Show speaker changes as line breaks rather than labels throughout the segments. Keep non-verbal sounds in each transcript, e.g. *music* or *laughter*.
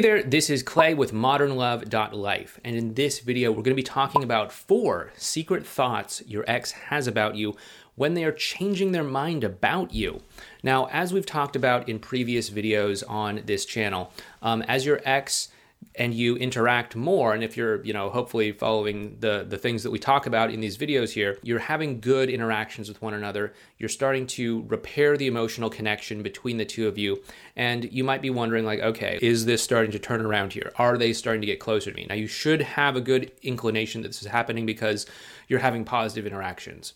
Hey there, this is Clay with modernlove.life, and in this video, we're going to be talking about four secret thoughts your ex has about you when they are changing their mind about you. Now, as we've talked about in previous videos on this channel, um, as your ex and you interact more and if you're you know hopefully following the the things that we talk about in these videos here you're having good interactions with one another. You're starting to repair the emotional connection between the two of you. And you might be wondering like okay is this starting to turn around here? Are they starting to get closer to me? Now you should have a good inclination that this is happening because you're having positive interactions.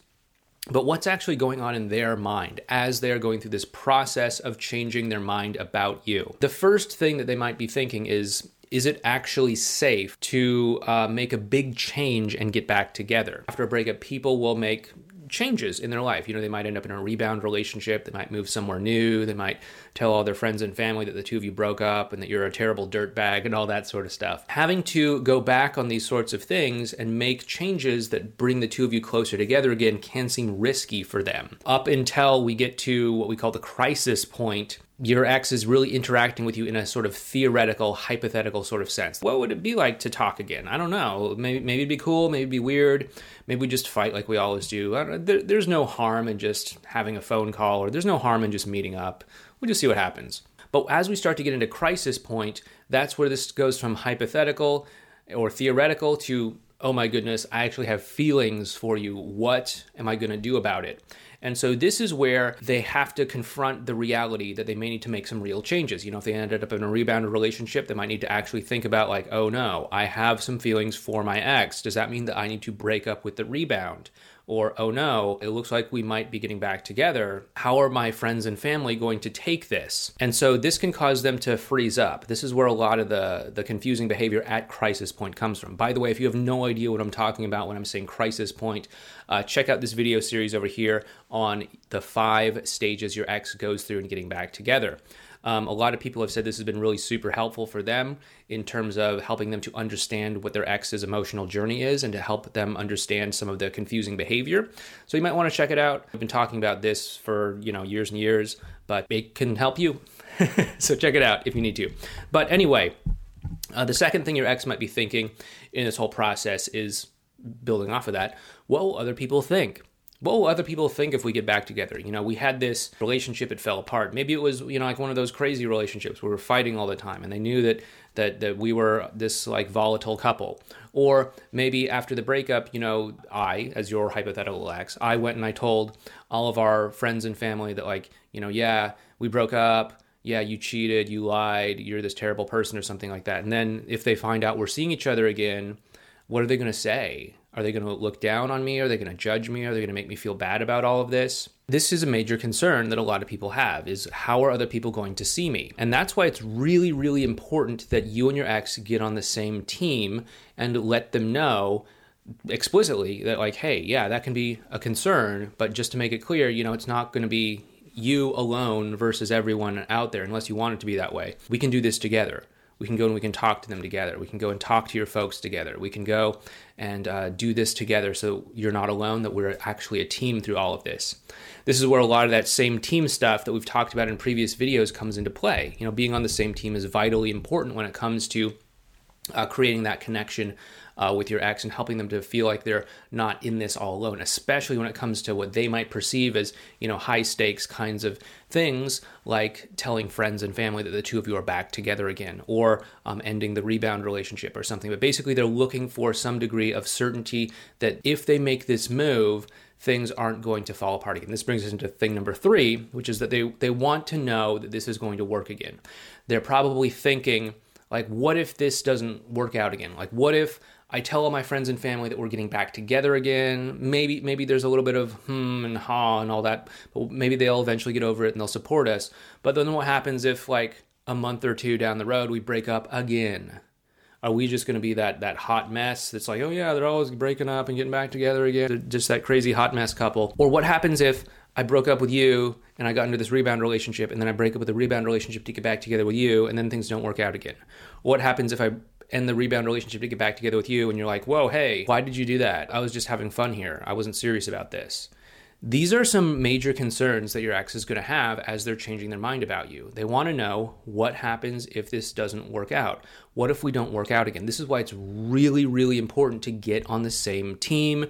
But what's actually going on in their mind as they are going through this process of changing their mind about you? The first thing that they might be thinking is, is it actually safe to uh, make a big change and get back together? After a breakup, people will make changes in their life. You know, they might end up in a rebound relationship, they might move somewhere new, they might tell all their friends and family that the two of you broke up and that you're a terrible dirtbag and all that sort of stuff. Having to go back on these sorts of things and make changes that bring the two of you closer together again can seem risky for them. Up until we get to what we call the crisis point your ex is really interacting with you in a sort of theoretical, hypothetical sort of sense. What would it be like to talk again? I don't know. Maybe, maybe it'd be cool. Maybe it'd be weird. Maybe we just fight like we always do. There, there's no harm in just having a phone call, or there's no harm in just meeting up. We'll just see what happens. But as we start to get into crisis point, that's where this goes from hypothetical or theoretical to oh my goodness, I actually have feelings for you. What am I going to do about it? And so this is where they have to confront the reality that they may need to make some real changes. You know, if they ended up in a rebounded relationship, they might need to actually think about, like, oh no, I have some feelings for my ex. Does that mean that I need to break up with the rebound? or oh no, it looks like we might be getting back together. How are my friends and family going to take this? And so this can cause them to freeze up. This is where a lot of the, the confusing behavior at crisis point comes from. By the way, if you have no idea what I'm talking about when I'm saying crisis point, uh, check out this video series over here on the five stages your ex goes through in getting back together. Um, a lot of people have said this has been really super helpful for them in terms of helping them to understand what their ex's emotional journey is and to help them understand some of the confusing behavior. So you might want to check it out. I've been talking about this for you know years and years, but it can help you. *laughs* so check it out if you need to. But anyway, uh, the second thing your ex might be thinking in this whole process is building off of that. What will other people think? What will other people think if we get back together? You know, we had this relationship, it fell apart. Maybe it was, you know, like one of those crazy relationships where we were fighting all the time and they knew that that that we were this like volatile couple. Or maybe after the breakup, you know, I, as your hypothetical ex, I went and I told all of our friends and family that like, you know, yeah, we broke up, yeah, you cheated, you lied, you're this terrible person or something like that. And then if they find out we're seeing each other again, what are they going to say? Are they going to look down on me? Are they going to judge me? Are they going to make me feel bad about all of this? This is a major concern that a lot of people have is how are other people going to see me? And that's why it's really really important that you and your ex get on the same team and let them know explicitly that like hey, yeah, that can be a concern, but just to make it clear, you know, it's not going to be you alone versus everyone out there unless you want it to be that way. We can do this together we can go and we can talk to them together. We can go and talk to your folks together. We can go and uh, do this together so you're not alone, that we're actually a team through all of this. This is where a lot of that same team stuff that we've talked about in previous videos comes into play. You know, being on the same team is vitally important when it comes to uh, creating that connection uh, with your ex and helping them to feel like they're not in this all alone, especially when it comes to what they might perceive as, you know, high stakes kinds of things like telling friends and family that the two of you are back together again or um, ending the rebound relationship or something. But basically, they're looking for some degree of certainty that if they make this move, things aren't going to fall apart again. This brings us into thing number three, which is that they, they want to know that this is going to work again. They're probably thinking, like, what if this doesn't work out again? Like, what if I tell all my friends and family that we're getting back together again. Maybe maybe there's a little bit of hmm and ha and all that, but maybe they'll eventually get over it and they'll support us. But then what happens if like a month or two down the road we break up again? Are we just going to be that that hot mess that's like, oh yeah, they're always breaking up and getting back together again, just that crazy hot mess couple? Or what happens if I broke up with you and I got into this rebound relationship, and then I break up with the rebound relationship to get back together with you, and then things don't work out again? What happens if I end the rebound relationship to get back together with you and you're like, whoa, hey, why did you do that? I was just having fun here. I wasn't serious about this. These are some major concerns that your ex is going to have as they're changing their mind about you. They want to know what happens if this doesn't work out. What if we don't work out again? This is why it's really, really important to get on the same team,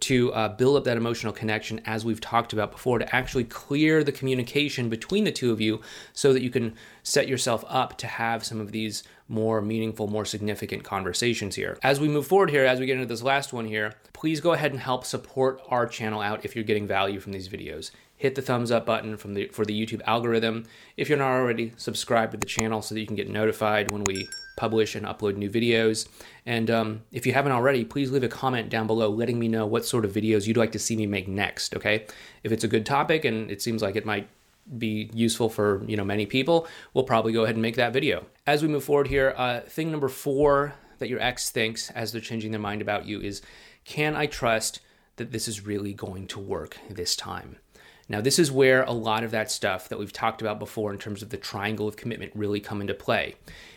to uh, build up that emotional connection, as we've talked about before, to actually clear the communication between the two of you so that you can set yourself up to have some of these more meaningful, more significant conversations here. As we move forward here, as we get into this last one here, please go ahead and help support our channel out if you're getting value from these videos. Hit the thumbs up button from the for the YouTube algorithm. If you're not already, subscribe to the channel so that you can get notified when we publish and upload new videos. And um, if you haven't already, please leave a comment down below letting me know what sort of videos you'd like to see me make next. Okay, if it's a good topic and it seems like it might be useful for you know many people, we'll probably go ahead and make that video. As we move forward here, uh, thing number four that your ex thinks as they're changing their mind about you is, can I trust that this is really going to work this time? Now, this is where a lot of that stuff that we've talked about before in terms of the triangle of commitment really come into play.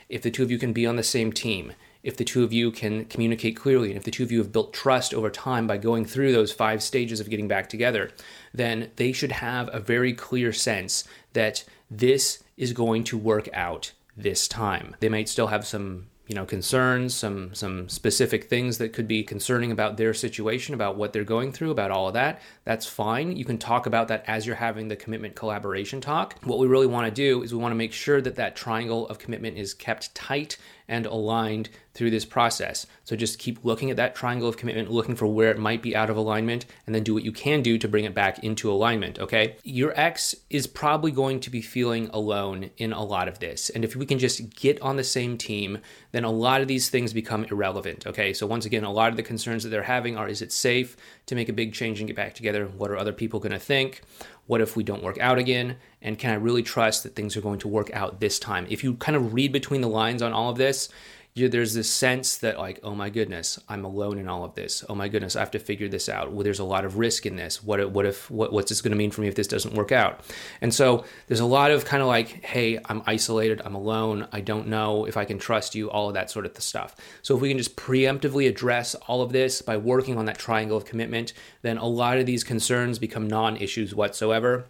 If the two of you can be on the same team, if the two of you can communicate clearly and if the two of you have built trust over time by going through those five stages of getting back together, then they should have a very clear sense that this is going to work out this time. They might still have some you know concerns some some specific things that could be concerning about their situation about what they're going through about all of that. That's fine. You can talk about that as you're having the commitment collaboration talk. What we really want to do is we want to make sure that that triangle of commitment is kept tight and aligned through this process. So just keep looking at that triangle of commitment, looking for where it might be out of alignment, and then do what you can do to bring it back into alignment, okay? Your ex is probably going to be feeling alone in a lot of this. And if we can just get on the same team, then a lot of these things become irrelevant, okay? So once again, a lot of the concerns that they're having are is it safe to make a big change and get back together? What are other people going to think? What if we don't work out again? And can I really trust that things are going to work out this time? If you kind of read between the lines on all of this, you, there's this sense that like oh my goodness i'm alone in all of this. Oh my goodness i have to figure this out. Well, there's a lot of risk in this. What, what if what, what's this going to mean for me if this doesn't work out? And so there's a lot of kind of like hey i'm isolated i'm alone i don't know if i can trust you all of that sort of stuff. So if we can just preemptively address all of this by working on that triangle of commitment then a lot of these concerns become non-issues whatsoever.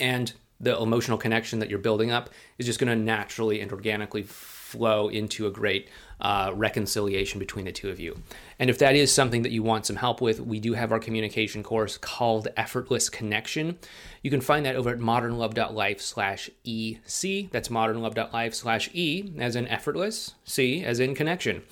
And the emotional connection that you're building up is just going to naturally and organically flow into a great uh, reconciliation between the two of you. And if that is something that you want some help with, we do have our communication course called Effortless Connection. You can find that over at modernlove.life slash EC. That's modernlove.life slash E as in effortless, C as in connection.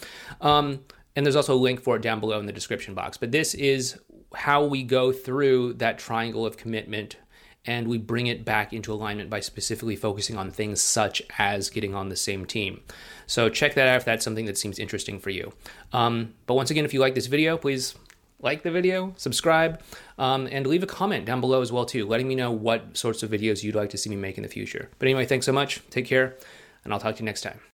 Um, and there's also a link for it down below in the description box. But this is how we go through that triangle of commitment and we bring it back into alignment by specifically focusing on things such as getting on the same team. So check that out if that's something that seems interesting for you. Um, but once again, if you like this video, please like the video, subscribe, um, and leave a comment down below as well too, letting me know what sorts of videos you'd like to see me make in the future. But anyway, thanks so much. Take care, and I'll talk to you next time.